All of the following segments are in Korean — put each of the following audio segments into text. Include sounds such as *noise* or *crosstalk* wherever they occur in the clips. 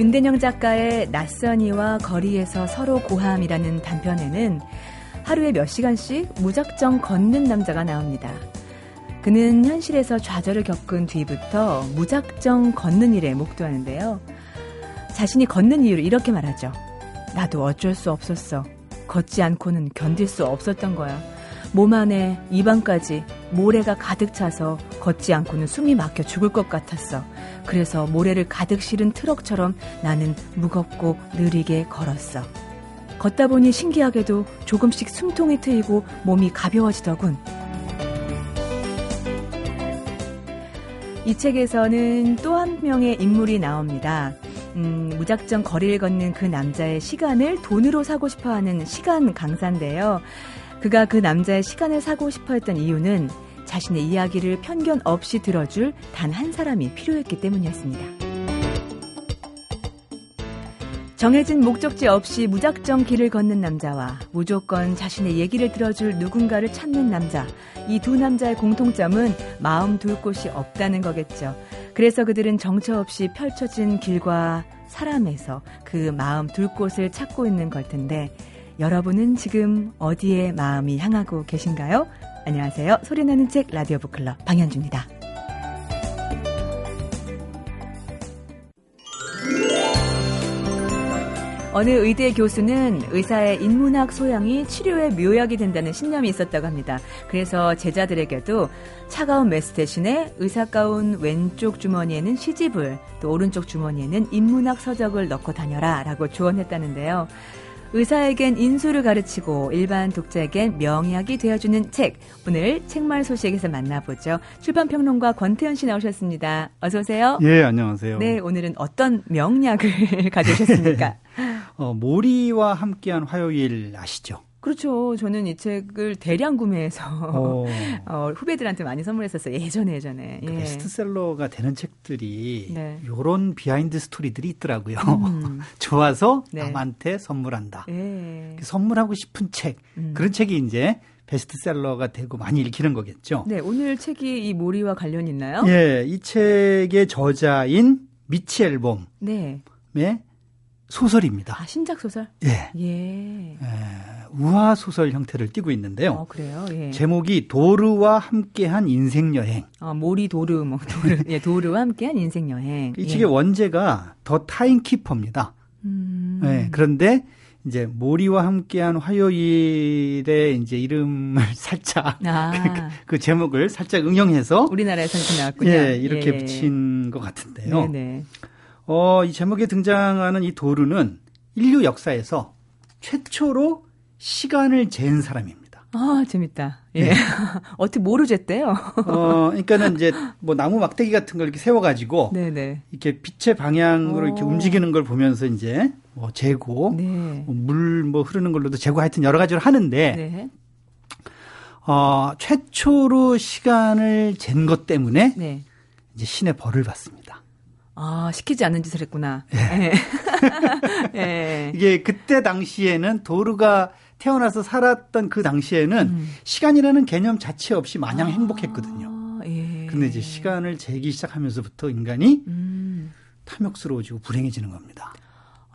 윤대영 작가의 낯선이와 거리에서 서로 고함이라는 단편에는 하루에 몇 시간씩 무작정 걷는 남자가 나옵니다. 그는 현실에서 좌절을 겪은 뒤부터 무작정 걷는 일에 목도하는데요. 자신이 걷는 이유를 이렇게 말하죠. 나도 어쩔 수 없었어. 걷지 않고는 견딜 수 없었던 거야. 몸 안에 입안까지 모래가 가득 차서 걷지 않고는 숨이 막혀 죽을 것 같았어. 그래서 모래를 가득 실은 트럭처럼 나는 무겁고 느리게 걸었어. 걷다 보니 신기하게도 조금씩 숨통이 트이고 몸이 가벼워지더군. 이 책에서는 또 한 명의 인물이 나옵니다. 음, 무작정 거리를 걷는 그 남자의 시간을 돈으로 사고 싶어 하는 시간 강사인데요. 그가 그 남자의 시간을 사고 싶어 했던 이유는 자신의 이야기를 편견 없이 들어줄 단 한 사람이 필요했기 때문이었습니다. 정해진 목적지 없이 무작정 길을 걷는 남자와 무조건 자신의 얘기를 들어줄 누군가를 찾는 남자. 이 두 남자의 공통점은 마음 둘 곳이 없다는 거겠죠. 그래서 그들은 정처 없이 펼쳐진 길과 사람에서 그 마음 둘 곳을 찾고 있는 걸 텐데 여러분은 지금 어디에 마음이 향하고 계신가요? 안녕하세요. 소리나는 책 라디오 북클럽 방현주입니다. 어느 의대 교수는 의사의 인문학 소양이 치료의 묘약이 된다는 신념이 있었다고 합니다. 그래서 제자들에게도 차가운 메스 대신에 의사 가운 왼쪽 주머니에는 시집을 또 오른쪽 주머니에는 인문학 서적을 넣고 다녀라 라고 조언했다는데요. 의사에겐 인술을 가르치고 일반 독자에겐 명약이 되어주는 책. 오늘 책마을 소식에서 만나보죠. 출판평론가 권태현 씨 나오셨습니다. 어서 오세요. 예, 안녕하세요. 네, 오늘은 어떤 명약을 *laughs* 가져오셨습니까? *laughs* 어, 모리와 함께한 화요일 아시죠? 그렇죠. 저는 이 책을 대량 구매해서 어. *laughs* 어, 후배들한테 많이 선물했었어요. 예전에 예전에. 그 예. 베스트셀러가 되는 책들이 네. 요런 비하인드 스토리들이 있더라고요. 음. *laughs* 좋아서 네. 남한테 선물한다. 네. 선물하고 싶은 책 음. 그런 책이 이제 베스트셀러가 되고 많이 읽히는 거겠죠. 네, 오늘 책이 이 모리와 관련이 있나요? 예, 이 책의 저자인 미치 앨범의 네. 소설입니다. 아, 신작 소설? 예. 예. 예. 우화 소설 형태를 띠고 있는데요. 어, 그래요? 예. 제목이 도르와 함께한 인생 여행. 아, 모리 도르 뭐 도르. 예, 도르와 함께한 인생 여행. 이 책의 예. 원제가 더 타임키퍼입니다. 음. 예. 그런데 이제 모리와 함께한 화요일에 이제 이름을 *laughs* 살짝 아. 그, 그, 제목을 살짝 응용해서 우리나라에서는 나왔군요. 예, 이렇게 예. 붙인 것 같은데요. 네네. 어, 이 제목에 등장하는 이 도르는 인류 역사에서 최초로 시간을 잰 사람입니다. 아, 재밌다. 예. 네. *laughs* 어떻게 뭐로 쟀대요? 어, 그러니까는 이제 뭐 나무 막대기 같은 걸 이렇게 세워가지고 네네. 이렇게 빛의 방향으로 오. 이렇게 움직이는 걸 보면서 이제 뭐 재고 네. 뭐 물뭐 흐르는 걸로도 재고 하여튼 여러 가지로 하는데 네. 어, 최초로 시간을 잰 것 때문에 네. 이제 신의 벌을 받습니다. 아, 시키지 않는 짓을 했구나. 예. 예. *laughs* 이게 그때 당시에는 도르가 태어나서 살았던 그 당시에는 음. 시간이라는 개념 자체 없이 마냥 아, 행복했거든요. 예. 근데 이제 시간을 재기 시작하면서부터 인간이 음. 탐욕스러워지고 불행해지는 겁니다.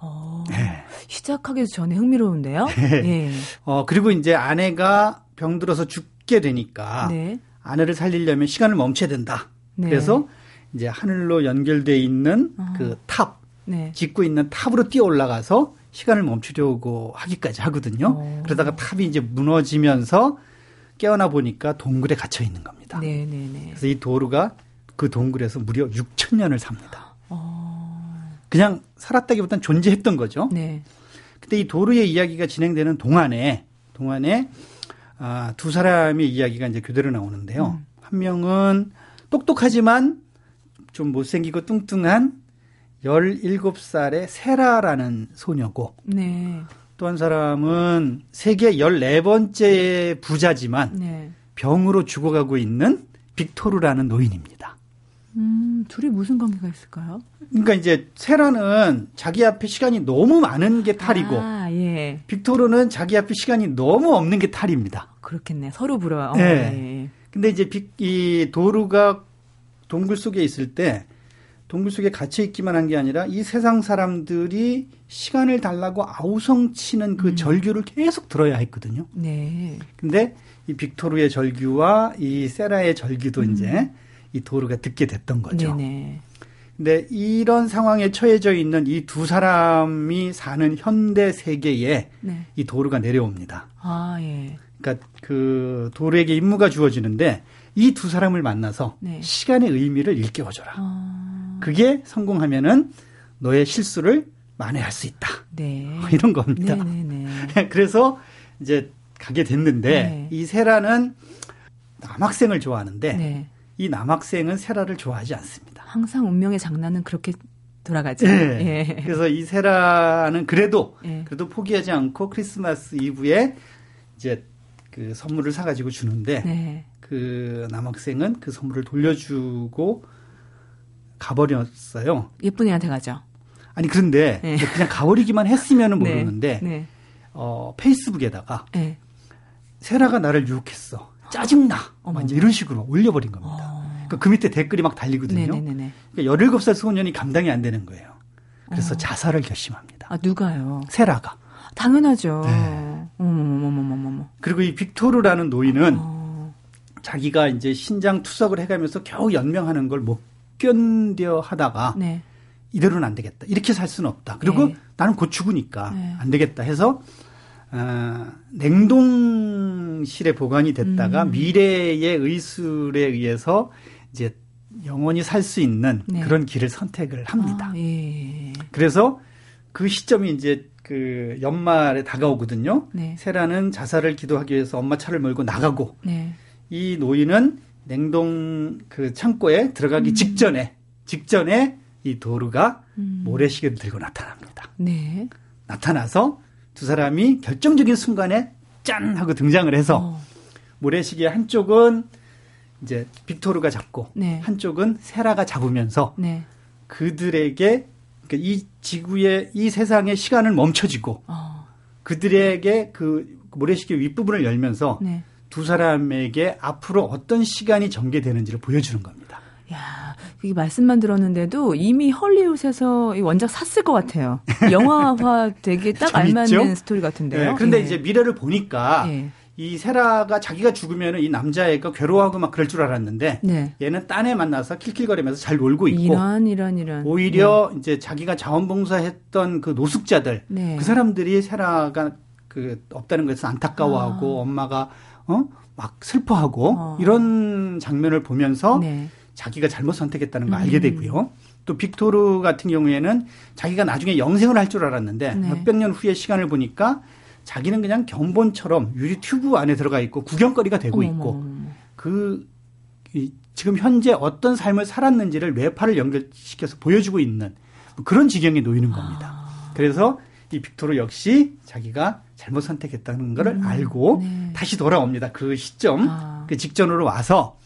어, 네. 시작하기 전에 흥미로운데요. 네. *laughs* 예. 어, 그리고 이제 아내가 병들어서 죽게 되니까 네. 아내를 살리려면 시간을 멈춰야 된다. 네. 그래서 이제 하늘로 연결돼 있는 어. 그 탑, 네. 짓고 있는 탑으로 뛰어 올라가서 시간을 멈추려고 하기까지 하거든요. 오. 어. 그러다가 탑이 이제 무너지면서 깨어나 보니까 동굴에 갇혀 있는 겁니다. 네 네네. 네, 네. 그래서 이 도루가 그 동굴에서 무려 6천 년을 삽니다. 어. 그냥 살았다기보다는 존재했던 거죠. 네. 근데 이 도루의 이야기가 진행되는 동안에 동안에 아, 두 사람의 이야기가 이제 교대로 나오는데요. 음. 한 명은 똑똑하지만 좀 못생기고 뚱뚱한 17살의 세라라는 소녀고 네. 또한 사람은 세계 14번째 부자지만 네. 병으로 죽어가고 있는 빅토르라는 노인입니다. 음, 둘이 무슨 관계가 있을까요? 그러니까 이제 세라는 자기 앞에 시간이 너무 많은 게 탈이고 아, 예. 빅토르는 자기 앞에 시간이 너무 없는 게 탈입니다. 그렇겠네. 서로 부러워. 네. 예. 근데 이제 빅, 이 도루가 동굴 속에 있을 때 동굴 속에 갇혀 있기만 한 게 아니라 이 세상 사람들이 시간을 달라고 아우성치는 그 음. 절규를 계속 들어야 했거든요. 네. 근데 이 빅토르의 절규와 이 세라의 절규도 음. 이제 이 도르가 듣게 됐던 거죠. 네네. 근데 이런 상황에 처해져 있는 이 두 사람이 사는 현대 세계에 네. 이 도르가 내려옵니다. 아, 예. 그러니까 그 도르에게 임무가 주어지는데 이 두 사람을 만나서 네. 시간의 의미를 일깨워줘라. 아... 그게 성공하면은 너의 실수를 만회할 수 있다. 네. 뭐 이런 겁니다. *laughs* 그래서 이제 가게 됐는데 네. 이 세라는 남학생을 좋아하는데 네. 이 남학생은 세라를 좋아하지 않습니다. 항상 운명의 장난은 그렇게 돌아가죠. 네. 예. 그래서 이 세라는 그래도 예. 그래도 포기하지 않고 크리스마스 이브에 이제 그 선물을 사가지고 주는데 네. 그 남학생은 그 선물을 돌려주고 가버렸어요. 예쁜 애한테 가죠. 아니 그런데 네. 그냥 가버리기만 했으면은 *laughs* 네. 모르는데 네. 어, 페이스북에다가 네. 세라가 나를 유혹했어. 짜증나. 어머. 이제 이런 식으로 올려버린 겁니다. 어. 그러니까 그 밑에 댓글이 막 달리거든요. 네네네. 그러니까 17살 소년이 감당이 안 되는 거예요. 그래서 어. 자살을 결심합니다. 아, 누가요? 세라가. 당연하죠. 네. 어머머머머머머. 그리고 이 빅토르라는 노인은 어. 자기가 이제 신장 투석을 해가면서 겨우 연명하는 걸 못 견뎌 하다가 네. 이대로는 안 되겠다. 이렇게 살 수는 없다. 그리고 네. 나는 곧 죽으니까 네. 안 되겠다 해서 어, 냉동실에 보관이 됐다가 음. 미래의 의술에 의해서 이제 영원히 살 수 있는 네. 그런 길을 선택을 합니다. 아, 예. 그래서 그 시점이 이제 그 연말에 다가오거든요. 네. 세라는 자살을 기도하기 위해서 엄마 차를 몰고 나가고 네. 이 노인은 냉동 그 창고에 들어가기 음. 직전에 직전에 이 도르가 음. 모래시계를 들고 나타납니다. 네. 나타나서 두 사람이 결정적인 순간에 짠 하고 등장을 해서 어. 모래시계 한쪽은 이제 빅토르가 잡고 네. 한쪽은 세라가 잡으면서 네. 그들에게 그러니까 이 지구의 이 세상의 시간을 멈춰지고 어. 그들에게 그 모래시계 윗부분을 열면서 네. 두 사람에게 앞으로 어떤 시간이 전개되는지를 보여주는 겁니다. 야, 이 말씀만 들었는데도 이미 헐리우드에서 이 원작 샀을 것 같아요. *laughs* 영화화 되게 딱 알맞는 스토리 같은데요. 네, 그런데 예. 이제 미래를 보니까 예. 이 세라가 자기가 죽으면 이 남자애가 괴로워하고 막 그럴 줄 알았는데 네. 얘는 딴애 만나서 킬킬거리면서 잘 놀고 있고 이런 이런 이런 오히려 네. 이제 자기가 자원봉사했던 그 노숙자들 네. 그 사람들이 세라가 그 없다는 것에서 안타까워하고 아. 엄마가 어 막 슬퍼하고 어. 이런 장면을 보면서 네. 자기가 잘못 선택했다는 걸 음. 알게 되고요. 또 빅토르 같은 경우에는 자기가 나중에 영생을 할 줄 알았는데 네. 몇백 년 후의 시간을 보니까 자기는 그냥 견본처럼 유리 튜브 안에 들어가 있고 구경거리가 되고 어머, 있고. 그 이, 지금 현재 어떤 삶을 살았는지를 뇌파를 연결시켜서 보여주고 있는 그런 지경에 놓이는 겁니다. 아. 그래서 이 빅토르 역시 자기가 잘못 선택했다는 것을 음, 알고 네. 다시 돌아옵니다. 그 시점, 아. 그 직전으로 와서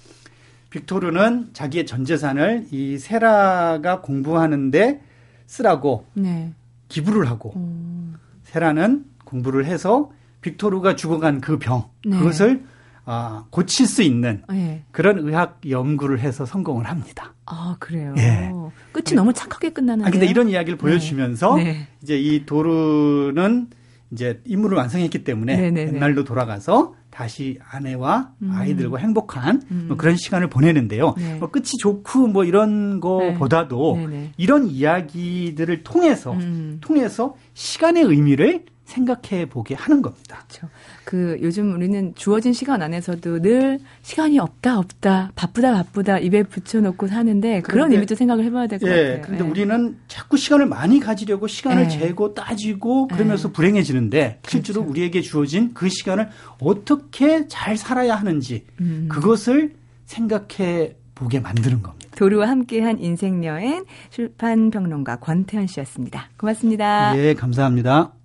빅토르는 자기의 전 재산을 이 세라가 공부하는데 쓰라고 네. 기부를 하고 음. 세라는 공부를 해서 빅토르가 죽어간 그 병, 네. 그것을 아, 고칠 수 있는 네. 그런 의학 연구를 해서 성공을 합니다. 아, 그래요? 예. 끝이 너무 착하게 끝나는. 아, 근데 이런 이야기를 네. 보여주면서 네. 이제 이 도르는 이제 임무를 완성했기 때문에 네네네. 네, 네. 옛날로 돌아가서 다시 아내와 음. 아이들과 행복한 음. 뭐 그런 시간을 보내는데요. 네. 뭐 끝이 좋고 뭐 이런 거보다도 네. 이런 이야기들을 통해서 음. 통해서 시간의 의미를 생각해 보게 하는 겁니다. 그렇죠. 그 요즘 우리는 주어진 시간 안에서도 늘 시간이 없다 없다 바쁘다 바쁘다 입에 붙여놓고 사는데 그런 의미도 생각을 해봐야 될것 예, 같아요. 근데 예. 우리는 자꾸 시간을 많이 가지려고 시간을 예. 재고 따지고 그러면서 예. 불행해지는데 실제로 그렇죠. 우리에게 주어진 그 시간을 어떻게 잘 살아야 하는지 음. 그것을 생각해 보게 만드는 겁니다. 도루와 함께한 인생 여행 출판 평론가 권태현 씨였습니다. 고맙습니다. 예, 감사합니다.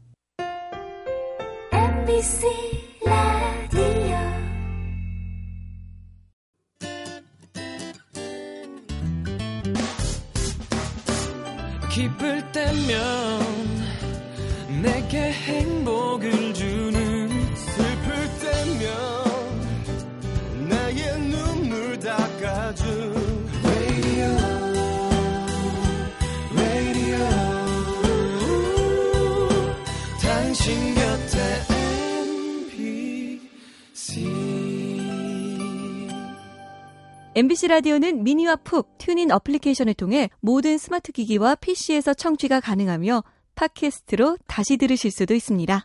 MBC 라디오는 미니와 푹 튠인 어플리케이션을 통해 모든 스마트 기기와 PC에서 청취가 가능하며 팟캐스트로 다시 들으실 수도 있습니다.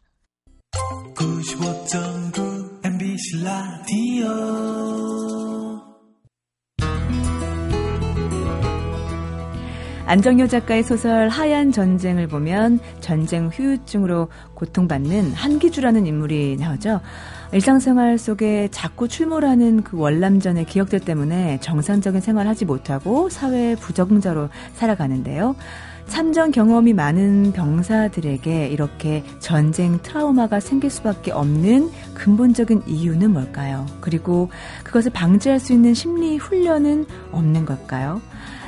95.9 MBC 라디오 안정효 작가의 소설 하얀 전쟁을 보면 전쟁 후유증으로 고통받는 한기주라는 인물이 나오죠. 일상생활 속에 자꾸 출몰하는 그 월남전의 기억들 때문에 정상적인 생활을 하지 못하고 사회 부적응자로 살아가는데요. 참전 경험이 많은 병사들에게 이렇게 전쟁 트라우마가 생길 수밖에 없는 근본적인 이유는 뭘까요? 그리고 그것을 방지할 수 있는 심리 훈련은 없는 걸까요?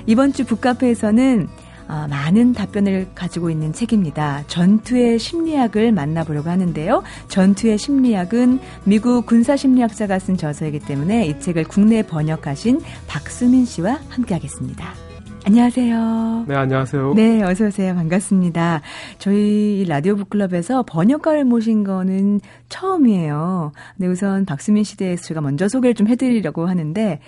이번 주 북카페에서는 어, 많은 답변을 가지고 있는 책입니다. 전투의 심리학을 만나보려고 하는데요. 전투의 심리학은 미국 군사심리학자가 쓴 저서이기 때문에 이 책을 국내 번역하신 박수민 씨와 함께하겠습니다. 안녕하세요. 네, 안녕하세요. 네, 어서 오세요. 반갑습니다. 저희 라디오 북클럽에서 번역가를 모신 거는 처음이에요. 네, 우선 박수민 씨 대해서 제가 먼저 소개를 좀 해드리려고 하는데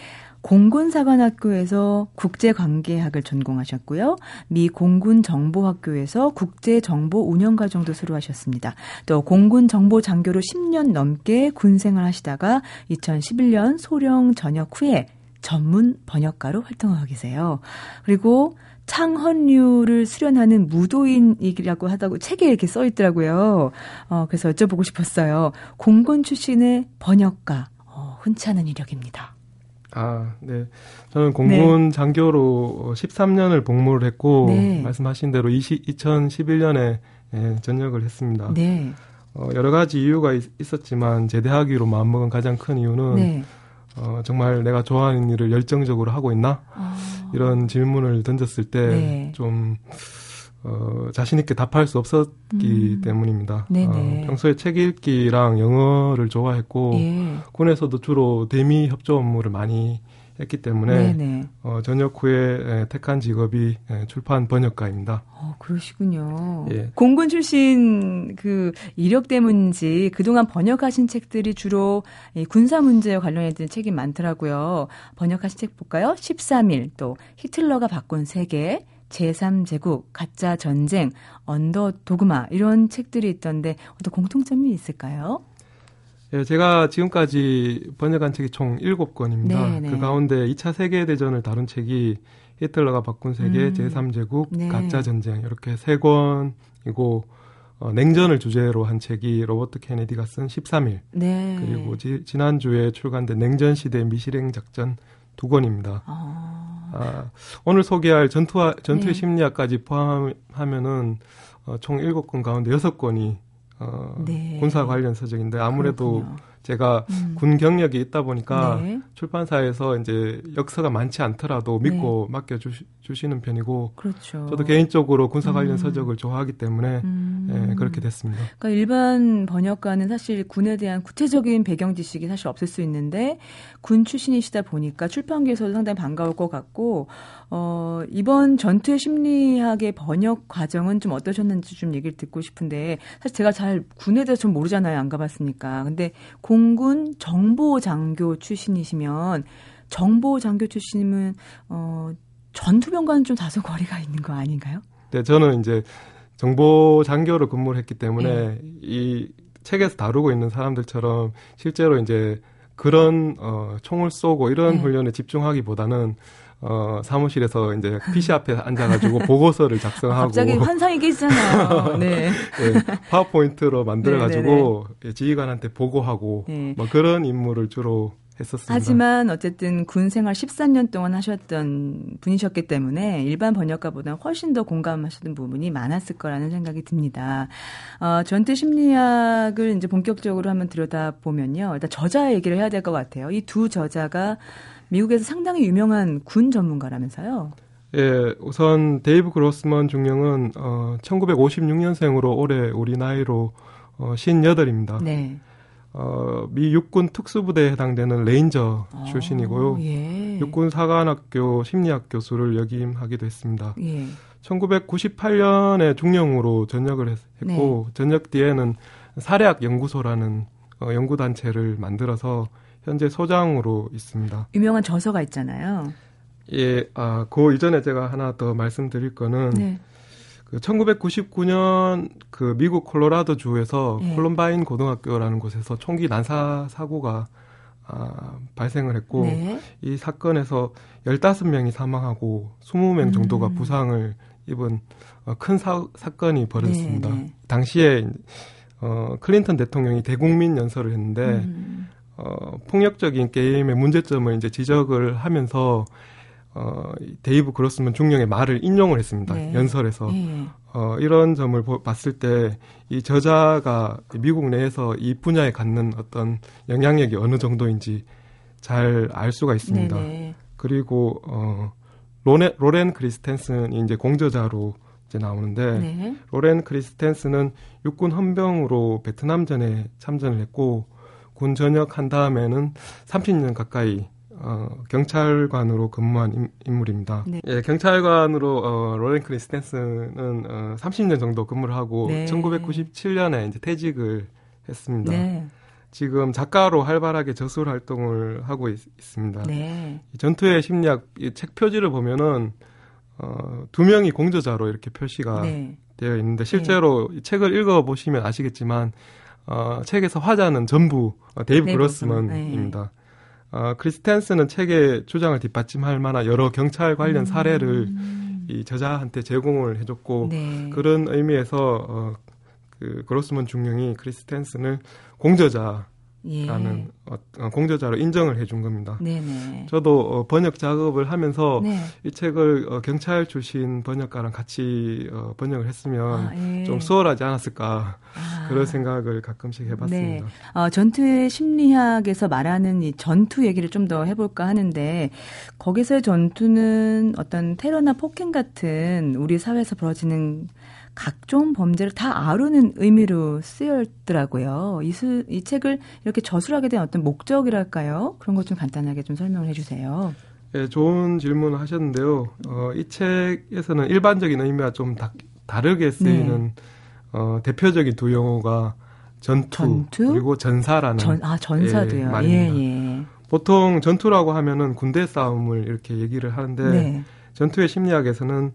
공군사관학교에서 국제관계학을 전공하셨고요. 미 공군정보학교에서 국제정보운영과정도 수료하셨습니다. 또 공군정보장교로 10년 넘게 군생활 하시다가 2011년 소령 전역 후에 전문 번역가로 활동하고 계세요. 그리고 창헌류를 수련하는 무도인이라고 하다고 책에 이렇게 써 있더라고요. 어, 그래서 여쭤보고 싶었어요. 공군 출신의 번역가, 어, 흔치 않은 이력입니다. 아, 네. 저는 공군 네. 장교로 13년을 복무를 했고 네. 말씀하신 대로 20, 2011년에 예, 전역을 했습니다. 네. 어, 여러 가지 이유가 있, 었지만 제대하기로 마음먹은 가장 큰 이유는 네. 어, 정말 내가 좋아하는 일을 열정적으로 하고 있나? 아. 이런 질문을 던졌을 때좀 네. 어, 자신있게 답할 수 없었기 음. 때문입니다. 어, 평소에 책 읽기랑 영어를 좋아했고, 예. 군에서도 주로 대미 협조 업무를 많이 했기 때문에 어, 전역 후에 택한 직업이 출판 번역가입니다. 어, 그러시군요. 예. 공군 출신 그 이력 때문인지 그동안 번역하신 책들이 주로 군사 문제에 관련된 책이 많더라고요. 번역하신 책 볼까요? 13일, 또 히틀러가 바꾼 세계, 제3제국, 가짜 전쟁, 언더 도그마 이런 책들이 있던데 어떤 공통점이 있을까요? 예, 제가 지금까지 번역한 책이 총 7권입니다. 네네. 그 가운데 2차 세계 대전을 다룬 책이 히틀러가 바꾼 세계, 음. 제3제국, 네. 가짜 전쟁 이렇게 세 권이고 어, 냉전을 주제로 한 책이 로버트 케네디가 쓴 13일. 네. 그리고 지, 지난주에 출간된 냉전 시대 미실행 작전 두 권입니다. 아. 아, 오늘 소개할 전투와 전투의 네. 심리학까지 포함하면은 어, 총 7권 가운데 6권이 어, 네. 군사 관련 서적인데 아무래도 그렇군요. 제가 음. 군 경력이 있다 보니까 네. 출판사에서 이제 역사가 많지 않더라도 믿고 네. 맡겨 주시, 는 편이고 그렇죠. 저도 개인적으로 군사 관련 음. 서적을 좋아하기 때문에 음. 예, 그렇게 됐습니다. 그러니까 일반 번역가는 사실 군에 대한 구체적인 배경 지식이 사실 없을 수 있는데 군 출신이시다 보니까 출판계에서도 상당히 반가울 것 같고 어, 이번 전투의 심리학의 번역 과정은 좀 어떠셨는지 좀 얘기를 듣고 싶은데 사실 제가 잘 군에 대해서 좀 모르잖아요. 안 가봤으니까. 근데 공군 정보장교 출신이시면 정보장교 출신이면 어, 전투병과는 좀 다소 거리가 있는 거 아닌가요? 네, 저는 이제 정보장교로 근무를 했기 때문에 네. 이 책에서 다루고 있는 사람들처럼 실제로 이제 그런 어 총을 쏘고 이런 네. 훈련에 집중하기보다는 어, 사무실에서 이제 PC 앞에 앉아가지고 *laughs* 보고서를 작성하고. 갑자기 환상이 깨지잖아요. *laughs* 네. 네. 파워포인트로 만들어가지고 네, 네, 네. 지휘관한테 보고하고, 네. 뭐 그런 임무를 주로 했었습니다. 하지만 어쨌든 군 생활 13년 동안 하셨던 분이셨기 때문에 일반 번역가보다 훨씬 더 공감하셨던 부분이 많았을 거라는 생각이 듭니다. 어, 전투 심리학을 이제 본격적으로 한번 들여다 보면요. 일단 저자 얘기를 해야 될 것 같아요. 이 두 저자가 미국에서 상당히 유명한 군 전문가라면서요. 예, 우선 데이브 그로스먼 중령은 어 1956년생으로 올해 우리 나이로 어 58입니다. 네. 어, 미 육군 특수부대에 해당되는 레인저 아, 출신이고요. 예. 육군 사관학교 심리학 교수를 역임하기도 했습니다. 예. 1998년에 중령으로 전역을 했, 고 네. 전역 뒤에는 사례학 연구소라는 어, 연구단체를 만들어서 현재 소장으로 있습니다. 유명한 저서가 있잖아요. 예, 아, 그 이전에 제가 하나 더 말씀드릴 거는 네. 그 1999년 그 미국 콜로라도 주에서 예. 콜럼바인 고등학교라는 곳에서 총기 난사 사고가 아, 발생을 했고 네. 이 사건에서 15명이 사망하고 20명 정도가 음. 부상을 입은 어, 큰 사, 사건이 벌어졌습니다. 네, 네. 당시에 어, 클린턴 대통령이 대국민 연설을 했는데 음. 어, 폭력적인 게임의 문제점을 이제 지적을 하면서 어, 데이브 그로스먼 중령의 말을 인용을 했습니다. 네. 연설에서. 네. 어, 이런 점을 보, 봤을 때 이 저자가 미국 내에서 이 분야에 갖는 어떤 영향력이 어느 정도인지 잘 알 수가 있습니다. 네네. 네. 그리고 어, 로네, 로렌 크리스텐슨이 이제 공저자로 이제 나오는데 네. 로렌 크리스텐슨은 육군 헌병으로 베트남전에 참전을 했고 군 전역한 다음에는 30년 가까이 어, 경찰관으로 근무한 인, 물입니다 네. 예, 경찰관으로 어, 로렌 크리스텐스는 어, 30년 정도 근무를 하고 네. 1997년에 이제 퇴직을 했습니다. 네. 지금 작가로 활발하게 저술 활동을 하고 있, 습니다 네. 전투의 심리학 책 표지를 보면은 어, 두 명이 공저자로 이렇게 표시가 네. 되어 있는데 실제로 이 책을 읽어 보시면 아시겠지만 어, 책에서 화자는 전부 어, 데이브 네, 그로스먼입니다. 어, 크리스텐슨은 책의 주장을 뒷받침할 만한 여러 경찰 관련 음. 사례를 이 저자한테 제공을 해줬고 네. 그런 의미에서 어, 그 그로스먼 중령이 크리스텐슨을 공저자 라는 예. 어, 어, 공저자로 인정을 해준 겁니다. 네네. 저도 어, 번역 작업을 하면서 네. 이 책을 어, 경찰 출신 번역가랑 같이 어, 번역을 했으면 아, 예. 좀 수월하지 않았을까 아. 그런 생각을 가끔씩 해봤습니다. 네. 어, 전투의 심리학에서 말하는 이 전투 얘기를 좀 더 해볼까 하는데 거기서의 전투는 어떤 테러나 폭행 같은 우리 사회에서 벌어지는 각종 범죄를 다 아우르는 의미로 쓰였더라고요. 이, 수, 이 책을 이렇게 저술하게 된 어떤 목적이랄까요? 그런 것 좀 간단하게 좀 설명을 해주세요. 네, 좋은 질문을 하셨는데요. 어, 이 책에서는 일반적인 의미와 좀 다, 르게 쓰이는 네. 어, 대표적인 두 용어가 전투, 전투? 그리고 전사라는 전, 아 전사도요. 예, 예, 예. 보통 전투라고 하면은 군대 싸움을 이렇게 얘기를 하는데 네. 전투의 심리학에서는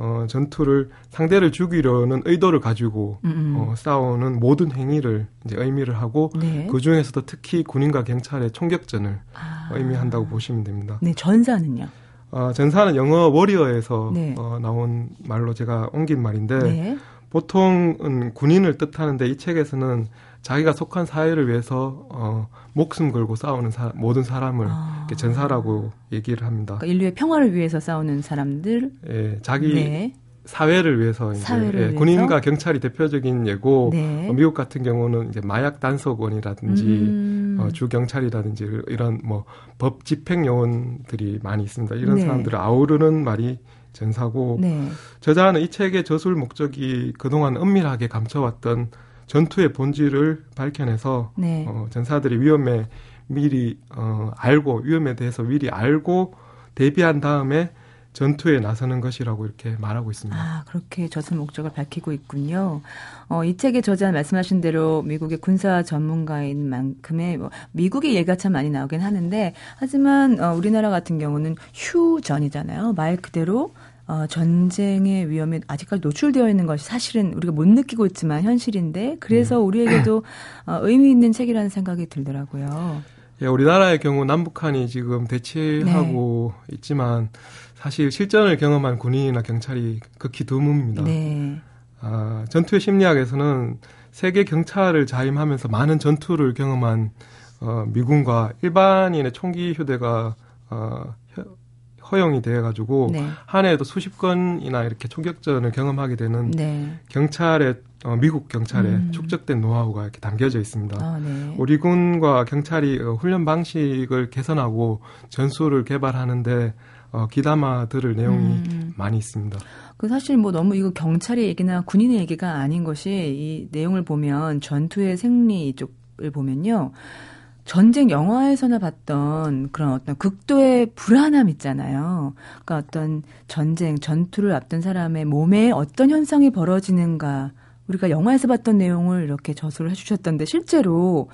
어, 전투를 상대를 죽이려는 의도를 가지고 음, 음. 어, 싸우는 모든 행위를 이제 의미를 하고 네. 그 중에서도 특히 군인과 경찰의 총격전을 아. 의미한다고 보시면 됩니다. 네, 전사는요? 어, 전사는 영어 워리어에서 네. 어, 나온 말로 제가 옮긴 말인데 네. 보통은 군인을 뜻하는데 이 책에서는 자기가 속한 사회를 위해서 어, 목숨 걸고 싸우는 사, 모든 사람을 아. 전사라고 얘기를 합니다. 그러니까 인류의 평화를 위해서 싸우는 사람들. 예, 자기 네. 사회를 위해서 이제 사회를 예, 위해서? 군인과 경찰이 대표적인 예고 네. 어, 미국 같은 경우는 이제 마약 단속원이라든지 음. 어, 주 경찰이라든지 이런 뭐 법 집행 요원들이 많이 있습니다. 이런 네. 사람들을 아우르는 말이 전사고 네. 저자는 이 책의 저술 목적이 그동안 은밀하게 감춰왔던 전투의 본질을 밝혀내서 네. 어, 전사들이 위험에 미리 어, 알고 위험에 대해서 미리 알고 대비한 다음에 전투에 나서는 것이라고 이렇게 말하고 있습니다. 아, 그렇게 저술 목적을 밝히고 있군요. 어, 이 책의 저자 말씀하신 대로 미국의 군사 전문가인 만큼의 뭐 미국의 예가 참 많이 나오긴 하는데 하지만 어, 우리나라 같은 경우는 휴전이잖아요. 말 그대로 어, 전쟁의 위험에 아직까지 노출되어 있는 것이 사실은 우리가 못 느끼고 있지만 현실인데 그래서 음. 우리에게도 어, 의미 있는 책이라는 생각이 들더라고요. 예, 우리나라의 경우 남북한이 지금 대치하고 네. 있지만 사실 실전을 경험한 군인이나 경찰이 극히 드뭅니다. 네. 아, 전투의 심리학에서는 세계 경찰을 자임하면서 많은 전투를 경험한 어, 미군과 일반인의 총기 휴대가 어, 허용이 되어가지고 네. 한 해에도 수십 건이나 이렇게 총격전을 경험하게 되는 네. 경찰의 어, 미국 경찰의 음. 축적된 노하우가 이렇게 담겨져 있습니다. 아, 네. 우리 군과 경찰이 어, 훈련 방식을 개선하고 전술을 개발하는데 어, 기담아 들을 내용이 음. 많이 있습니다. 그 사실 뭐 너무 이거 경찰의 얘기나 군인의 얘기가 아닌 것이 이 내용을 보면 전투의 생리 쪽 을 보면요. 전쟁 영화에서나 봤던 그런 어떤 극도의 불안함 있잖아요. 그러니까 어떤 전쟁, 전투를 앞둔 사람의 몸에 어떤 현상이 벌어지는가. 우리가 영화에서 봤던 내용을 이렇게 저술을 해주셨던데 실제로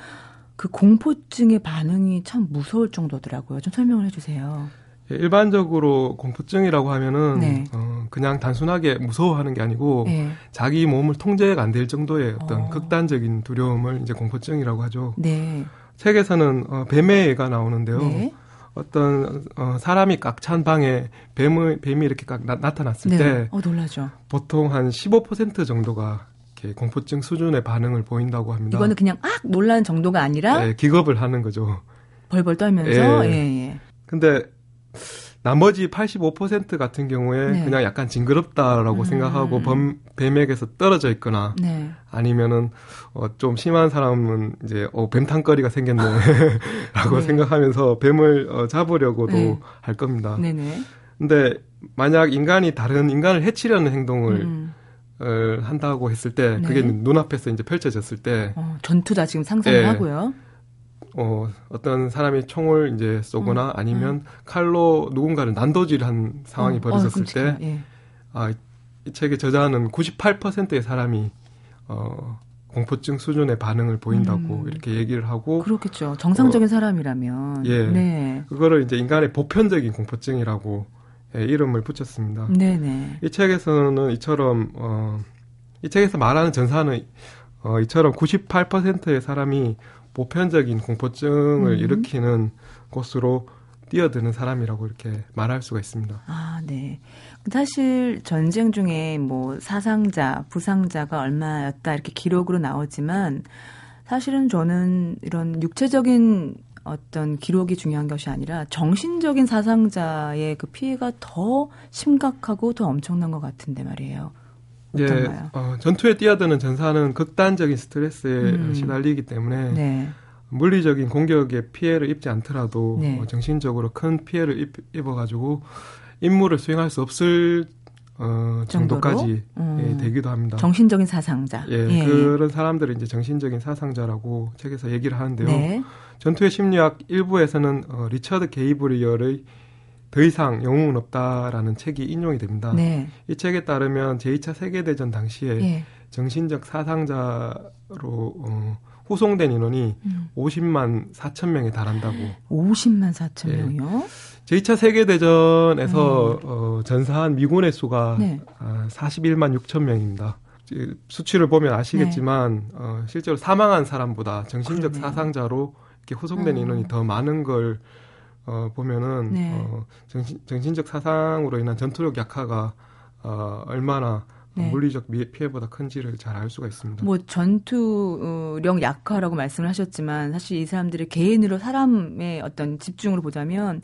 그 공포증의 반응이 참 무서울 정도더라고요. 좀 설명을 해주세요. 예, 일반적으로 공포증이라고 하면은 네. 어, 그냥 단순하게 무서워하는 게 아니고 네. 자기 몸을 통제가 안 될 정도의 어떤 어. 극단적인 두려움을 이제 공포증이라고 하죠. 네. 책에서는 어, 뱀의 애가 나오는데요. 네. 어떤 어, 사람이 꽉 찬 방에 뱀을 뱀이 이렇게 꽉 나, 타났을 네. 때, 어 놀라죠. 보통 한 15% 정도가 이렇게 공포증 수준의 반응을 보인다고 합니다. 이거는 그냥 악 놀라는 정도가 아니라 네, 기겁을 하는 거죠. 벌벌 떨면서. 예. 예, 예. 근데 나머지 85% 같은 경우에 네. 그냥 약간 징그럽다라고 음. 생각하고 범, 뱀에게서 떨어져 있거나 네. 아니면은 어, 좀 심한 사람은 이제 어, 뱀탕거리가 생겼네라고 *laughs* 네. 생각하면서 뱀을 어, 잡으려고도 네. 할 겁니다. 네네. 근데 만약 인간이 다른 인간을 해치려는 행동을 음. 어, 한다고 했을 때 그게 네. 눈앞에서 이제 펼쳐졌을 때 어, 전투다 지금 상상을 예. 하고요. 어, 어떤 사람이 총을 이제 쏘거나 음, 아니면 음. 칼로 누군가를 난도질한 상황이 어, 벌어졌을 어, 때, 예. 아, 이 책의 저자는 98%의 사람이, 어, 공포증 수준의 반응을 보인다고 음. 이렇게 얘기를 하고. 그렇겠죠. 정상적인 어, 사람이라면. 예. 네. 그거를 이제 인간의 보편적인 공포증이라고 예, 이름을 붙였습니다. 네네. 이 책에서는 이처럼, 어, 이 책에서 말하는 전사는, 어, 이처럼 98%의 사람이 보편적인 공포증을 음. 일으키는 곳으로 뛰어드는 사람이라고 이렇게 말할 수가 있습니다. 아, 네. 사실 전쟁 중에 뭐 사상자, 부상자가 얼마였다 이렇게 기록으로 나오지만 사실은 저는 이런 육체적인 어떤 기록이 중요한 것이 아니라 정신적인 사상자의 그 피해가 더 심각하고 더 엄청난 것 같은데 말이에요. 예, 어, 전투에 뛰어드는 전사는 극단적인 스트레스에 음. 시달리기 때문에 네. 물리적인 공격에 피해를 입지 않더라도 네. 어, 정신적으로 큰 피해를 입, 입어가지고 임무를 수행할 수 없을 어, 정도까지 음. 예, 되기도 합니다. 정신적인 사상자. 예, 예, 그런 사람들을 이제 정신적인 사상자라고 책에서 얘기를 하는데요. 네. 전투의 심리학 일부에서는 어, 리처드 게이브리얼의 더 이상 영웅은 없다라는 책이 인용이 됩니다. 네. 이 책에 따르면 제2차 세계대전 당시에 예. 정신적 사상자로 어, 후송된 인원이 음. 50만 4천 명에 달한다고. 50만 4천 예. 명이요? 제2차 세계대전에서 음. 어, 전사한 미군의 수가 네. 아, 41만 6천 명입니다. 수치를 보면 아시겠지만 네. 어, 실제로 사망한 사람보다 정신적 그러네요. 사상자로 이렇게 후송된 음. 인원이 더 많은 걸 어, 보면은 네. 어, 정신, 정신적 사상으로 인한 전투력 약화가 어, 얼마나 네. 물리적 피해보다 큰지를 잘 알 수가 있습니다. 뭐 전투력 약화라고 말씀을 하셨지만 사실 이 사람들의 개인으로 사람의 어떤 집중으로 보자면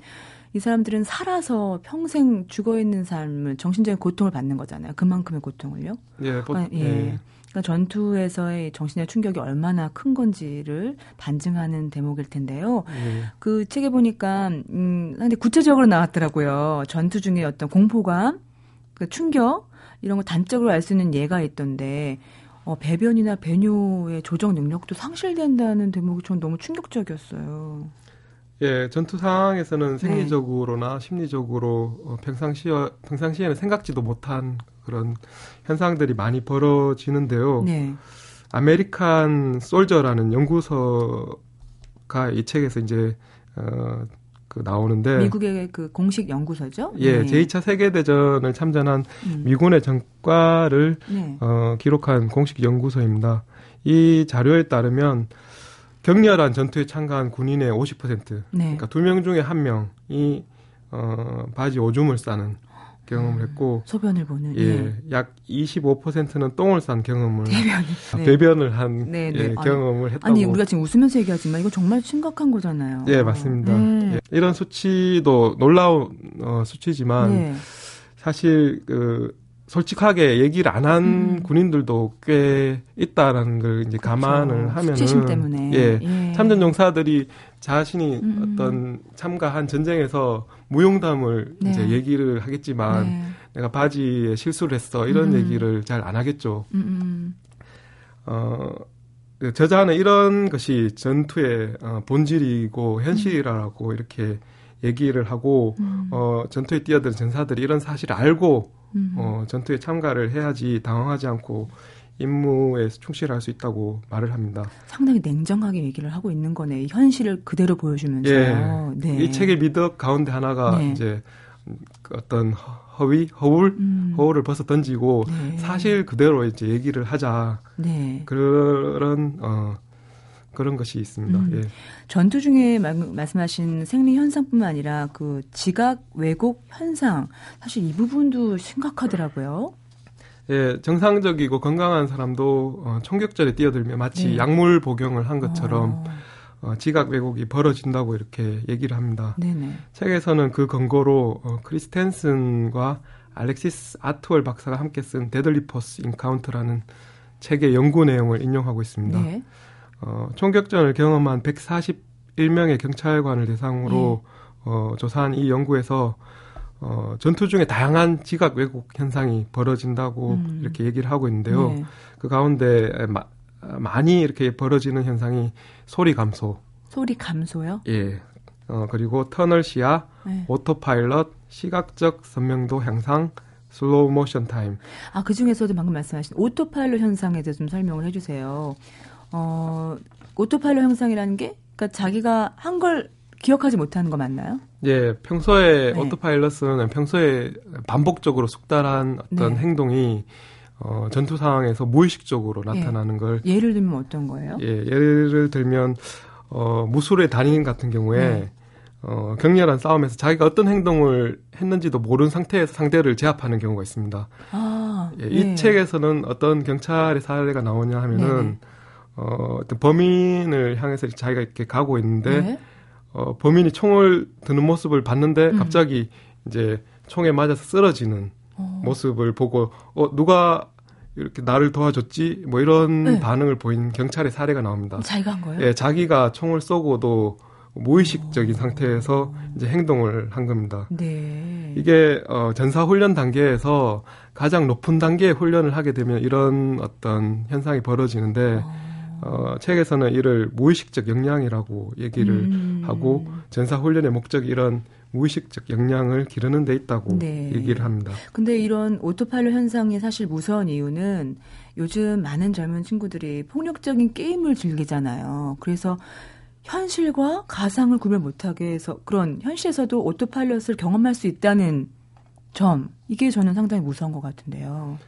이 사람들은 살아서 평생 죽어 있는 삶을 정신적인 고통을 받는 거잖아요. 그만큼의 고통을요. 예, 보, 아, 예. 예. 그러니까 전투에서의 정신의 충격이 얼마나 큰 건지를 반증하는 대목일 텐데요. 네. 그 책에 보니까 음 근데 구체적으로 나왔더라고요. 전투 중에 어떤 공포감, 그 충격 이런 거 단적으로 알 수 있는 예가 있던데 어, 배변이나 배뇨의 조정 능력도 상실된다는 대목이 전 너무 충격적이었어요. 예, 전투 상황에서는 네. 생리적으로나 심리적으로 어, 평상시 평상시에는 생각지도 못한 그런 현상들이 많이 벌어지는데요. 네. American Soldier라는 연구소가 이 책에서 이제 어, 그 나오는데 미국의 그 공식 연구소죠? 예, 네. 제2차 세계 대전을 참전한 음. 미군의 전과를 네. 어, 기록한 공식 연구소입니다. 이 자료에 따르면 격렬한 전투에 참가한 군인의 50%, 네. 그러니까 두 명 중에 한 명이 어, 바지 오줌을 싸는 경험을 했고 소변을 보는 예, 예. 약 25%는 똥을 싼 경험을 *laughs* 대변 아, 네. 배변을 한 네, 네. 예, 경험을 했다고 아니 우리가 지금 웃으면서 얘기하지만 이거 정말 심각한 거잖아요. 예 맞습니다. 네. 예, 이런 수치도 놀라운 어, 수치지만 네. 사실 그 솔직하게 얘기를 안한 음. 군인들도 꽤 있다라는 걸 이제 그렇죠. 감안을 하면은 때문에. 예, 예. 참전 용사들이 자신이 음. 음. 어떤 참가한 전쟁에서 무용담을 네. 이제 얘기를 하겠지만 네. 내가 바지에 실수를 했어 이런 음. 얘기를 잘 안 하겠죠. 음, 음. 어그 저자는 이런 것이 전투의 어, 본질이고 현실이라고 이렇게 얘기를 하고 어 전투에 뛰어든 전사들이 이런 사실을 알고 어 전투에 참가를 해야지 당황하지 않고 임무에 충실할 수 있다고 말을 합니다. 상당히 냉정하게 얘기를 하고 있는 거네. 현실을 그대로 보여주면서. 예. 네. 이 책의 미덕 가운데 하나가 네. 이제 어떤 허위, 허울, 음. 허울을 벗어 던지고 네. 사실 그대로 이제 얘기를 하자. 네. 그런 어 그런 것이 있습니다. 음. 예. 전투 중에 마, 말씀하신 생리 현상뿐만 아니라 그 지각 왜곡 현상 사실 이 부분도 심각하더라고요. 예, 정상적이고 건강한 사람도 어, 총격전에 뛰어들면 마치 네. 약물 복용을 한 것처럼 어. 어, 지각 왜곡이 벌어진다고 이렇게 얘기를 합니다. 네네. 책에서는 그 근거로 어, 크리스텐슨과 알렉시스 아트월 박사가 함께 쓴 Deadly Force Encounter라는 책의 연구 내용을 인용하고 있습니다. 네. 어, 총격전을 경험한 141명의 경찰관을 대상으로 네. 어, 조사한 이 연구에서 어, 전투 중에 다양한 지각 왜곡 현상이 벌어진다고 음. 이렇게 얘기를 하고 있는데요. 네. 그 가운데 마, 많이 이렇게 벌어지는 현상이 소리 감소. 소리 감소요? 예. 어, 그리고 터널 시야, 네. autopilot, 시각적 선명도 향상, slow motion time. 아, 그 중에서도 방금 말씀하신 autopilot 현상에 대해서 좀 설명을 해주세요. 어, autopilot 현상이라는 게, 그러니까 자기가 한 걸 기억하지 못하는 거 맞나요? 예, 평소에 네. 오토파일럿은 평소에 반복적으로 숙달한 어떤 네. 행동이 어, 전투 상황에서 무의식적으로 예. 나타나는 예. 걸 예를 들면 어떤 거예요? 예, 예를 들면 어, 무술의 단임 같은 경우에 네. 어, 격렬한 싸움에서 자기가 어떤 행동을 했는지도 모르는 상태에서 상대를 제압하는 경우가 있습니다. 아, 예, 이 네. 책에서는 어떤 경찰의 사례가 나오냐 하면은 네. 어, 어떤 범인을 향해서 자기가 이렇게 가고 있는데 네. 어, 범인이 총을 드는 모습을 봤는데 음. 갑자기 이제 총에 맞아서 쓰러지는 어. 모습을 보고 어 누가 이렇게 나를 도와줬지 뭐 이런 네. 반응을 보인 경찰의 사례가 나옵니다. 자기가 한 거예요? 예, 자기가 총을 쏘고도 무의식적인 오. 상태에서 이제 행동을 한 겁니다. 네. 이게 어 전사 훈련 단계에서 가장 높은 단계의 훈련을 하게 되면 이런 어떤 현상이 벌어지는데 어. 어, 책에서는 이를 무의식적 역량이라고 얘기를 음. 하고 전사 훈련의 목적이 이런 무의식적 역량을 기르는 데 있다고 네. 얘기를 합니다. 근데 이런 autopilot 현상이 사실 무서운 이유는 요즘 많은 젊은 친구들이 폭력적인 게임을 즐기잖아요. 그래서 현실과 가상을 구별 못하게 해서 그런 현실에서도 autopilot을 경험할 수 있다는 점 이게 저는 상당히 무서운 것 같은데요.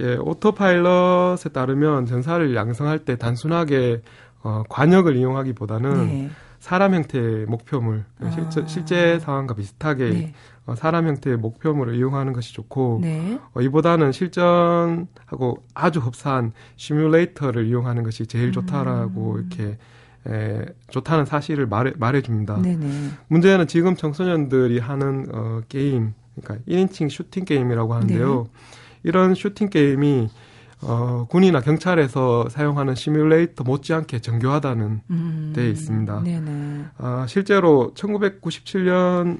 예, 오토파일럿에 따르면 전사를 양성할 때 단순하게 어, 관역을 이용하기보다는 네. 사람 형태의 목표물, 아. 실제, 실제 상황과 비슷하게 네. 어, 사람 형태의 목표물을 이용하는 것이 좋고 네. 어, 이보다는 실전하고 아주 흡사한 시뮬레이터를 이용하는 것이 제일 좋다라고 음. 이렇게 에, 좋다는 사실을 말해, 말해줍니다. 네네. 문제는 지금 청소년들이 하는 어, 게임, 그러니까 1인칭 슈팅 게임이라고 하는데요. 네. 이런 슈팅 게임이 어, 군이나 경찰에서 사용하는 시뮬레이터 못지않게 정교하다는 음, 데 있습니다. 네네. 어, 실제로 1997년에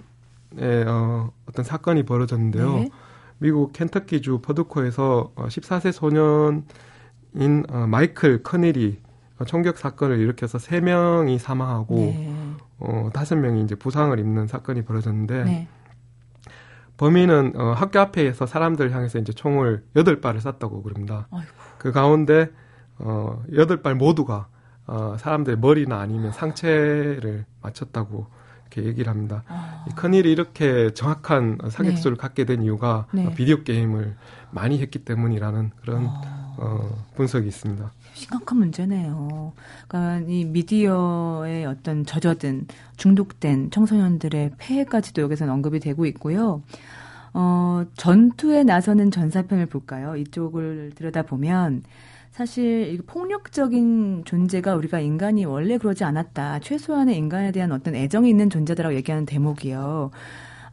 어, 어떤 사건이 벌어졌는데요. 네. 미국 켄터키주 퍼드코에서 어, 14세 소년인 어, 마이클 커닐이 총격 사건을 일으켜서 3명이 사망하고 네. 어, 5명이 이제 부상을 입는 사건이 벌어졌는데 네. 범인은 어, 학교 앞에서 사람들 향해서 이제 총을 여덟 발을 쐈다고 그럽니다. 아이고. 그 가운데 어, 여덟 발 모두가 어, 사람들의 머리나 아니면 상체를 맞췄다고 이렇게 얘기를 합니다. 아. 이 큰일이 이렇게 정확한 사격수를 네. 갖게 된 이유가 네. 비디오 게임을 많이 했기 때문이라는 그런 아. 어, 분석이 있습니다. 심각한 문제네요. 그러니까 이 미디어의 어떤 젖어든 중독된 청소년들의 폐해까지도 여기서 언급이 되고 있고요. 어, 전투에 나서는 전사편을 볼까요? 이쪽을 들여다보면 사실 이 폭력적인 존재가 우리가 인간이 원래 그러지 않았다. 최소한의 인간에 대한 어떤 애정이 있는 존재다라고 얘기하는 대목이요.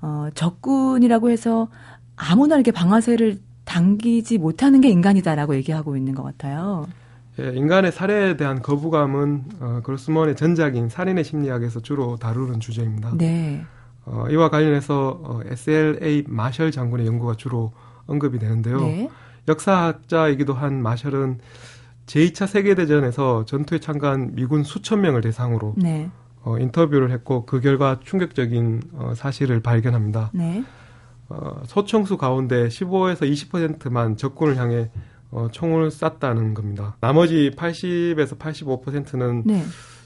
어, 적군이라고 해서 아무나 이렇게 방아쇠를 당기지 못하는 게 인간이다라고 얘기하고 있는 것 같아요. 예, 인간의 살해에 대한 거부감은 어, 그로스먼의 전작인 살인의 심리학에서 주로 다루는 주제입니다. 네. 어, 이와 관련해서 어, SLA 마셜 장군의 연구가 주로 언급이 되는데요. 네. 역사학자이기도 한 마셜은 제2차 세계대전에서 전투에 참가한 미군 수천 명을 대상으로 네. 어, 인터뷰를 했고 그 결과 충격적인 어, 사실을 발견합니다. 네. 어, 소총수 가운데 15에서 20%만 적군을 향해 어, 총을 쐈다는 겁니다. 나머지 80에서 85%는 네.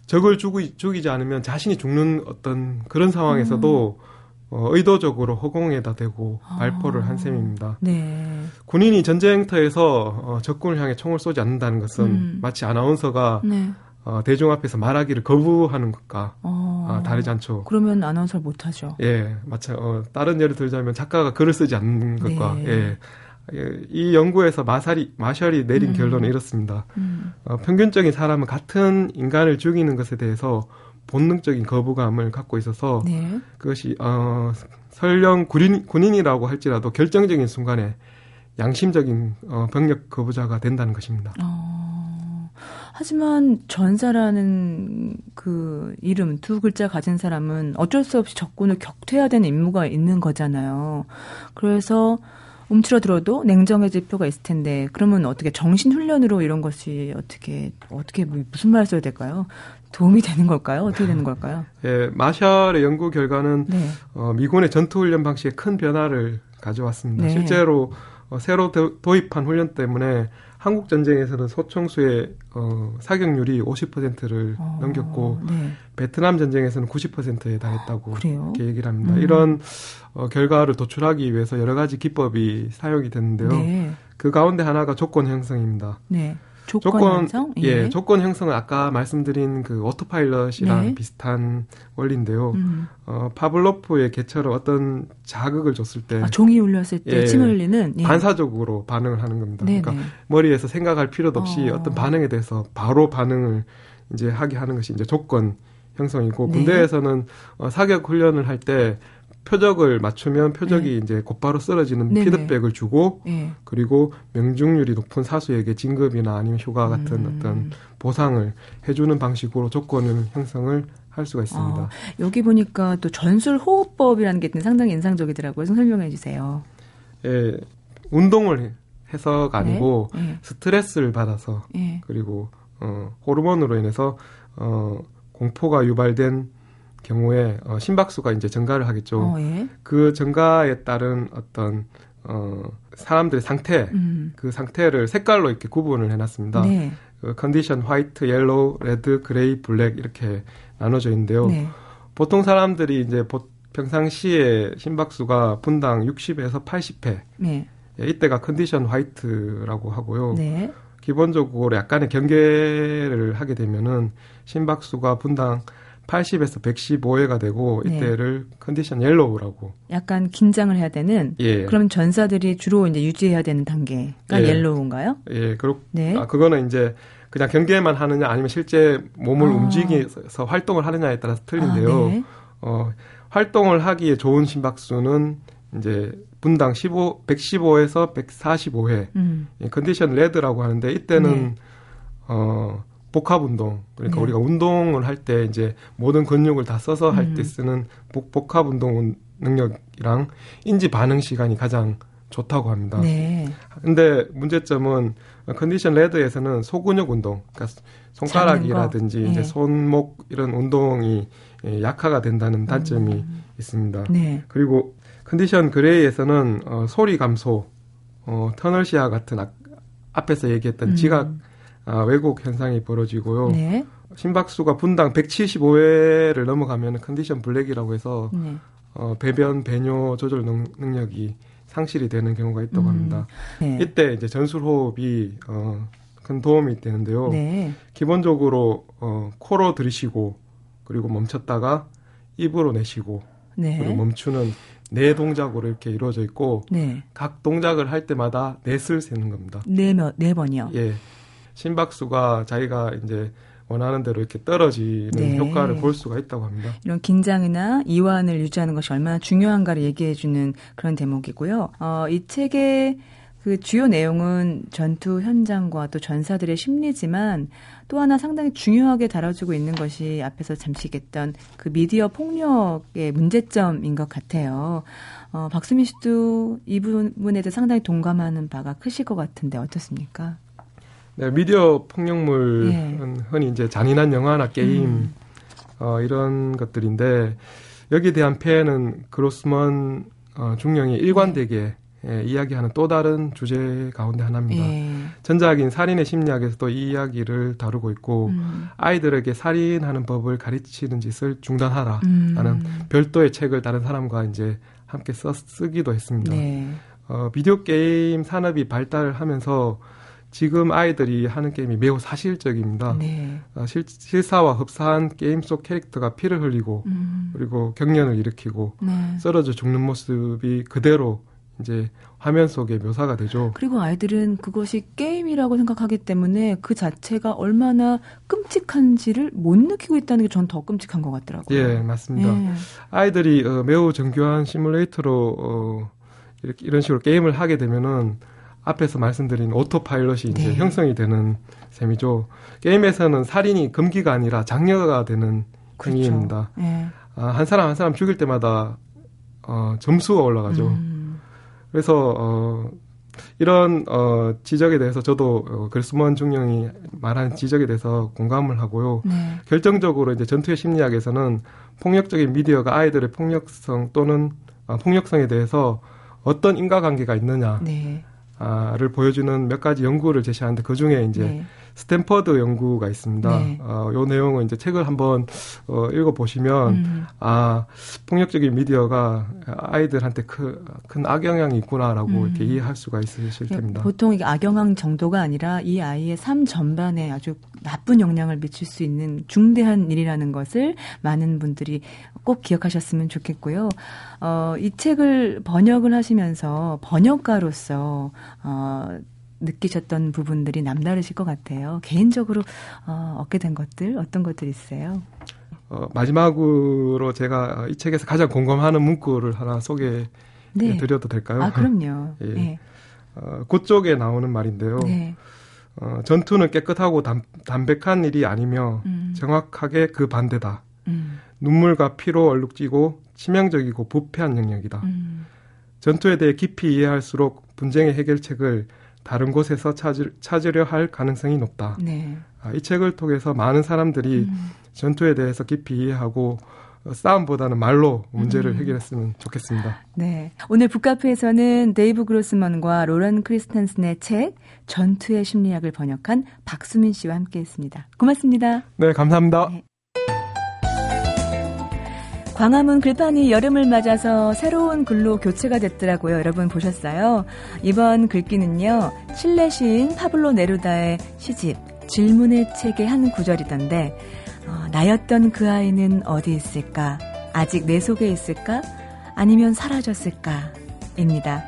적을 죽이, 죽이지 않으면 자신이 죽는 어떤 그런 상황에서도 음. 어, 의도적으로 허공에다 대고 아. 발포를 한 셈입니다. 네. 군인이 전쟁터에서 어, 적군을 향해 총을 쏘지 않는다는 것은 음. 마치 아나운서가 네. 어, 대중 앞에서 말하기를 거부하는 것과 어, 아, 다르지 않죠. 그러면 아나운서를 못하죠. 예, 마찬 어, 다른 예를 들자면 작가가 글을 쓰지 않는 것과 네. 예. 예, 이 연구에서 마살이, 마셜이 내린 음. 결론은 이렇습니다. 음. 어, 평균적인 사람은 같은 인간을 죽이는 것에 대해서 본능적인 거부감을 갖고 있어서 네. 그것이 어, 설령 군인, 군인이라고 할지라도 결정적인 순간에 양심적인 어, 병력 거부자가 된다는 것입니다. 어, 하지만 전사라는 그 이름 두 글자 가진 사람은 어쩔 수 없이 적군을 격퇴해야 되는 임무가 있는 거잖아요. 그래서 움츠러들어도 냉정해질 필요가 있을 텐데 그러면 어떻게 정신 훈련으로 이런 것이 어떻게 어떻게 뭐 무슨 말을 써야 될까요? 도움이 되는 걸까요? 어떻게 되는 걸까요? *laughs* 예, 마샬의 연구 결과는 네. 어, 미군의 전투 훈련 방식에 큰 변화를 가져왔습니다. 네. 실제로 어, 새로 도, 입한 훈련 때문에 한국 전쟁에서는 소총수의 어, 사격률이 50%를 어, 넘겼고 네. 베트남 전쟁에서는 90%에 달했다고 아, 이렇게 얘기를 합니다. 음. 이런 어, 결과를 도출하기 위해서 여러 가지 기법이 사용이 됐는데요. 네. 그 가운데 하나가 조건 형성입니다. 네. 조건, 조건 형성? 예. 예. 조건 형성은 아까 말씀드린 그 오토파일럿이랑 네. 비슷한 원리인데요. 음. 어, 파블로프의 개처럼 어떤 자극을 줬을 때 아, 종이 울렸을 때 예, 침 흘리는 예. 반사적으로 반응을 하는 겁니다. 네네. 그러니까 머리에서 생각할 필요도 없이 어. 떤 반응에 대해서 바로 반응을 이제 하게 하는 것이 이제 조건 형성이고 네. 군대에서는 어, 사격 훈련을 할때 표적을 맞추면 표적이 네. 이제 곧바로 쓰러지는 네네. 피드백을 주고 네. 그리고 명중률이 높은 사수에게 진급이나 아니면 휴가 같은 음. 어떤 보상을 해주는 방식으로 조건을 형성을 할 수가 있습니다. 아, 여기 보니까 또 전술 호흡법이라는 게 상당히 인상적이더라고요. 좀 설명해 주세요. 예, 운동을 해서가 아니고 네? 네. 스트레스를 받아서 네. 그리고 어, 호르몬으로 인해서 어, 공포가 유발된 경우에 어, 심박수가 이제 증가를 하겠죠. 어, 예. 그 증가에 따른 어떤 어, 사람들의 상태, 음. 그 상태를 색깔로 이렇게 구분을 해놨습니다. 네. 그 condition white, yellow, red, gray, black 이렇게 나눠져 있는데요. 네. 보통 사람들이 이제 평상시에 심박수가 분당 60에서 80회. 네. 예, 이때가 condition white라고 하고요. 네. 기본적으로 약간의 경계를 하게 되면은 심박수가 분당 80에서 115회가 되고 네. 이때를 네. condition yellow라고. 약간 긴장을 해야 되는. 예. 그럼 전사들이 주로 이제 유지해야 되는 단계가 예. yellow인가요? 예, 그렇. 네. 아 그거는 이제 그냥 경계만 하느냐 아니면 실제 몸을 아. 움직여서 활동을 하느냐에 따라서 틀린데요. 아, 네. 어, 활동을 하기에 좋은 심박수는 이제 분당 15, 115에서 145회. 음. 예, 컨디션 레드라고 하는데 이때는 네. 어 복합 운동 그러니까 네. 우리가 운동을 할 때 이제 모든 근육을 다 써서 할때 음. 쓰는 복, 복합 운동 능력이랑 인지 반응 시간이 가장 좋다고 합니다. 네. 근데 문제점은 condition red에서는 소근육 운동, 그러니까 손가락이라든지 네. 이제 손목 이런 운동이 예, 약화가 된다는 단점이 음. 있습니다. 네. 그리고 condition gray에서는 어, 소리 감소, 어, 터널 시야 같은 아, 앞에서 얘기했던 음. 지각 아, 왜곡 현상이 벌어지고요. 네. 심박수가 분당 175회를 넘어가면 condition black이라고 해서 네. 어, 배변 배뇨 조절 능, 능력이 상실이 되는 경우가 있다고 음. 합니다. 네. 이때 이제 전술 호흡이 어, 큰 도움이 되는데요. 네. 기본적으로 어, 코로 들이쉬고 그리고 멈췄다가 입으로 내쉬고 네. 그리고 멈추는 네 동작으로 이렇게 이루어져 있고 네. 각 동작을 할 때마다 넷을 세는 겁니다. 네, 네 번이요. 예. 심박수가 자기가 이제 원하는 대로 이렇게 떨어지는 네. 효과를 볼 수가 있다고 합니다. 이런 긴장이나 이완을 유지하는 것이 얼마나 중요한가를 얘기해 주는 그런 대목이고요. 어, 이 책의 그 주요 내용은 전투 현장과 또 전사들의 심리지만 또 하나 상당히 중요하게 다뤄지고 있는 것이 앞에서 잠시 얘기했던 그 미디어 폭력의 문제점인 것 같아요. 어, 박수민 씨도 이 부분에 대해 상당히 동감하는 바가 크실 것 같은데 어떻습니까? 네, 미디어 폭력물은 예. 흔히 이제 잔인한 영화나 게임 음. 어, 이런 것들인데 여기에 대한 폐해는 그로스먼 어, 중령이 일관되게 예, 이야기하는 또 다른 주제 가운데 하나입니다. 예. 전작인 살인의 심리학에서도 이 이야기를 다루고 있고 음. 아이들에게 살인하는 법을 가르치는 짓을 중단하라라는 음. 별도의 책을 다른 사람과 이제 함께 써 쓰기도 했습니다. 네. 어, 비디오 게임 산업이 발달하면서 지금 아이들이 하는 게임이 매우 사실적입니다. 네. 어, 실, 실사와 흡사한 게임 속 캐릭터가 피를 흘리고 음. 그리고 경련을 일으키고 네. 쓰러져 죽는 모습이 그대로 이제 화면 속에 묘사가 되죠. 그리고 아이들은 그것이 게임이라고 생각하기 때문에 그 자체가 얼마나 끔찍한지를 못 느끼고 있다는 게 전 더 끔찍한 것 같더라고요. 예, 맞습니다. 예. 아이들이 어, 매우 정교한 시뮬레이터로 어, 이렇게 이런 식으로 게임을 하게 되면은 앞에서 말씀드린 오토파일럿이 이제 네. 형성이 되는 셈이죠. 게임에서는 살인이 금기가 아니라 장려가 되는 그렇죠. 행위입니다. 네. 아, 한 사람 한 사람 죽일 때마다 어, 점수가 올라가죠. 음. 그래서 어, 이런 어, 지적에 대해서 저도 어, 글스먼 중령이 말한 지적에 대해서 공감을 하고요. 네. 결정적으로 이제 전투의 심리학에서는 폭력적인 미디어가 아이들의 폭력성 또는 어, 폭력성에 대해서 어떤 인과관계가 있느냐. 네. 를 보여주는 몇 가지 연구를 제시하는데 그 중에 이제 네. 스탠퍼드 연구가 있습니다. 네. 어, 요 내용은 이제 책을 한번 어, 읽어 보시면 음. 아 폭력적인 미디어가 아이들한테 크, 큰 악영향이 있구나라고 음. 이렇게 이해할 수가 있으실 네, 텐니다 보통 이게 악영향 정도가 아니라 이 아이의 삶 전반에 아주 나쁜 영향을 미칠 수 있는 중대한 일이라는 것을 많은 분들이 꼭 기억하셨으면 좋겠고요. 어, 이 책을 번역을 하시면서 번역가로서 어, 느끼셨던 부분들이 남다르실 것 같아요. 개인적으로 어, 얻게 된 것들 어떤 것들 있어요? 어, 마지막으로 제가 이 책에서 가장 공감하는 문구를 하나 소개해 네. 드려도 될까요? 아, 그럼요. *laughs* 예. 네. 어, 그쪽에 나오는 말인데요. 네. 어, 전투는 깨끗하고 담, 담백한 일이 아니며 음. 정확하게 그 반대다. 음. 눈물과 피로 얼룩지고 치명적이고 부패한 영역이다. 음. 전투에 대해 깊이 이해할수록 분쟁의 해결책을 다른 곳에서 찾으, 찾으려 할 가능성이 높다. 네. 아, 이 책을 통해서 많은 사람들이 음. 전투에 대해서 깊이 이해하고 싸움보다는 말로 문제를 음. 해결했으면 좋겠습니다. 네. 오늘 북카페에서는 데이브 그로스먼과 로런 크리스탄슨의 책 전투의 심리학을 번역한 박수민 씨와 함께 했습니다. 고맙습니다. 네, 감사합니다. 네. 광화문 글판이 여름을 맞아서 새로운 글로 교체가 됐더라고요. 여러분 보셨어요? 이번 글귀는요. 칠레 시인 파블로 네루다의 시집 질문의 책의 한 구절이던데 어, 나였던 그 아이는 어디 있을까? 아직 내 속에 있을까? 아니면 사라졌을까? 입니다.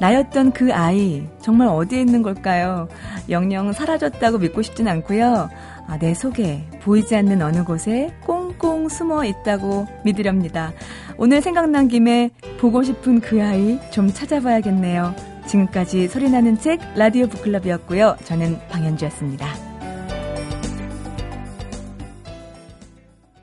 나였던 그 아이 정말 어디에 있는 걸까요? 영영 사라졌다고 믿고 싶진 않고요. 아, 내 속에 보이지 않는 어느 곳에 꽁꽁 숨어 있다고 믿으렵니다. 오늘 생각난 김에 보고 싶은 그 아이 좀 찾아봐야겠네요. 지금까지 소리나는 책 라디오 북클럽이었고요. 저는 방현주였습니다.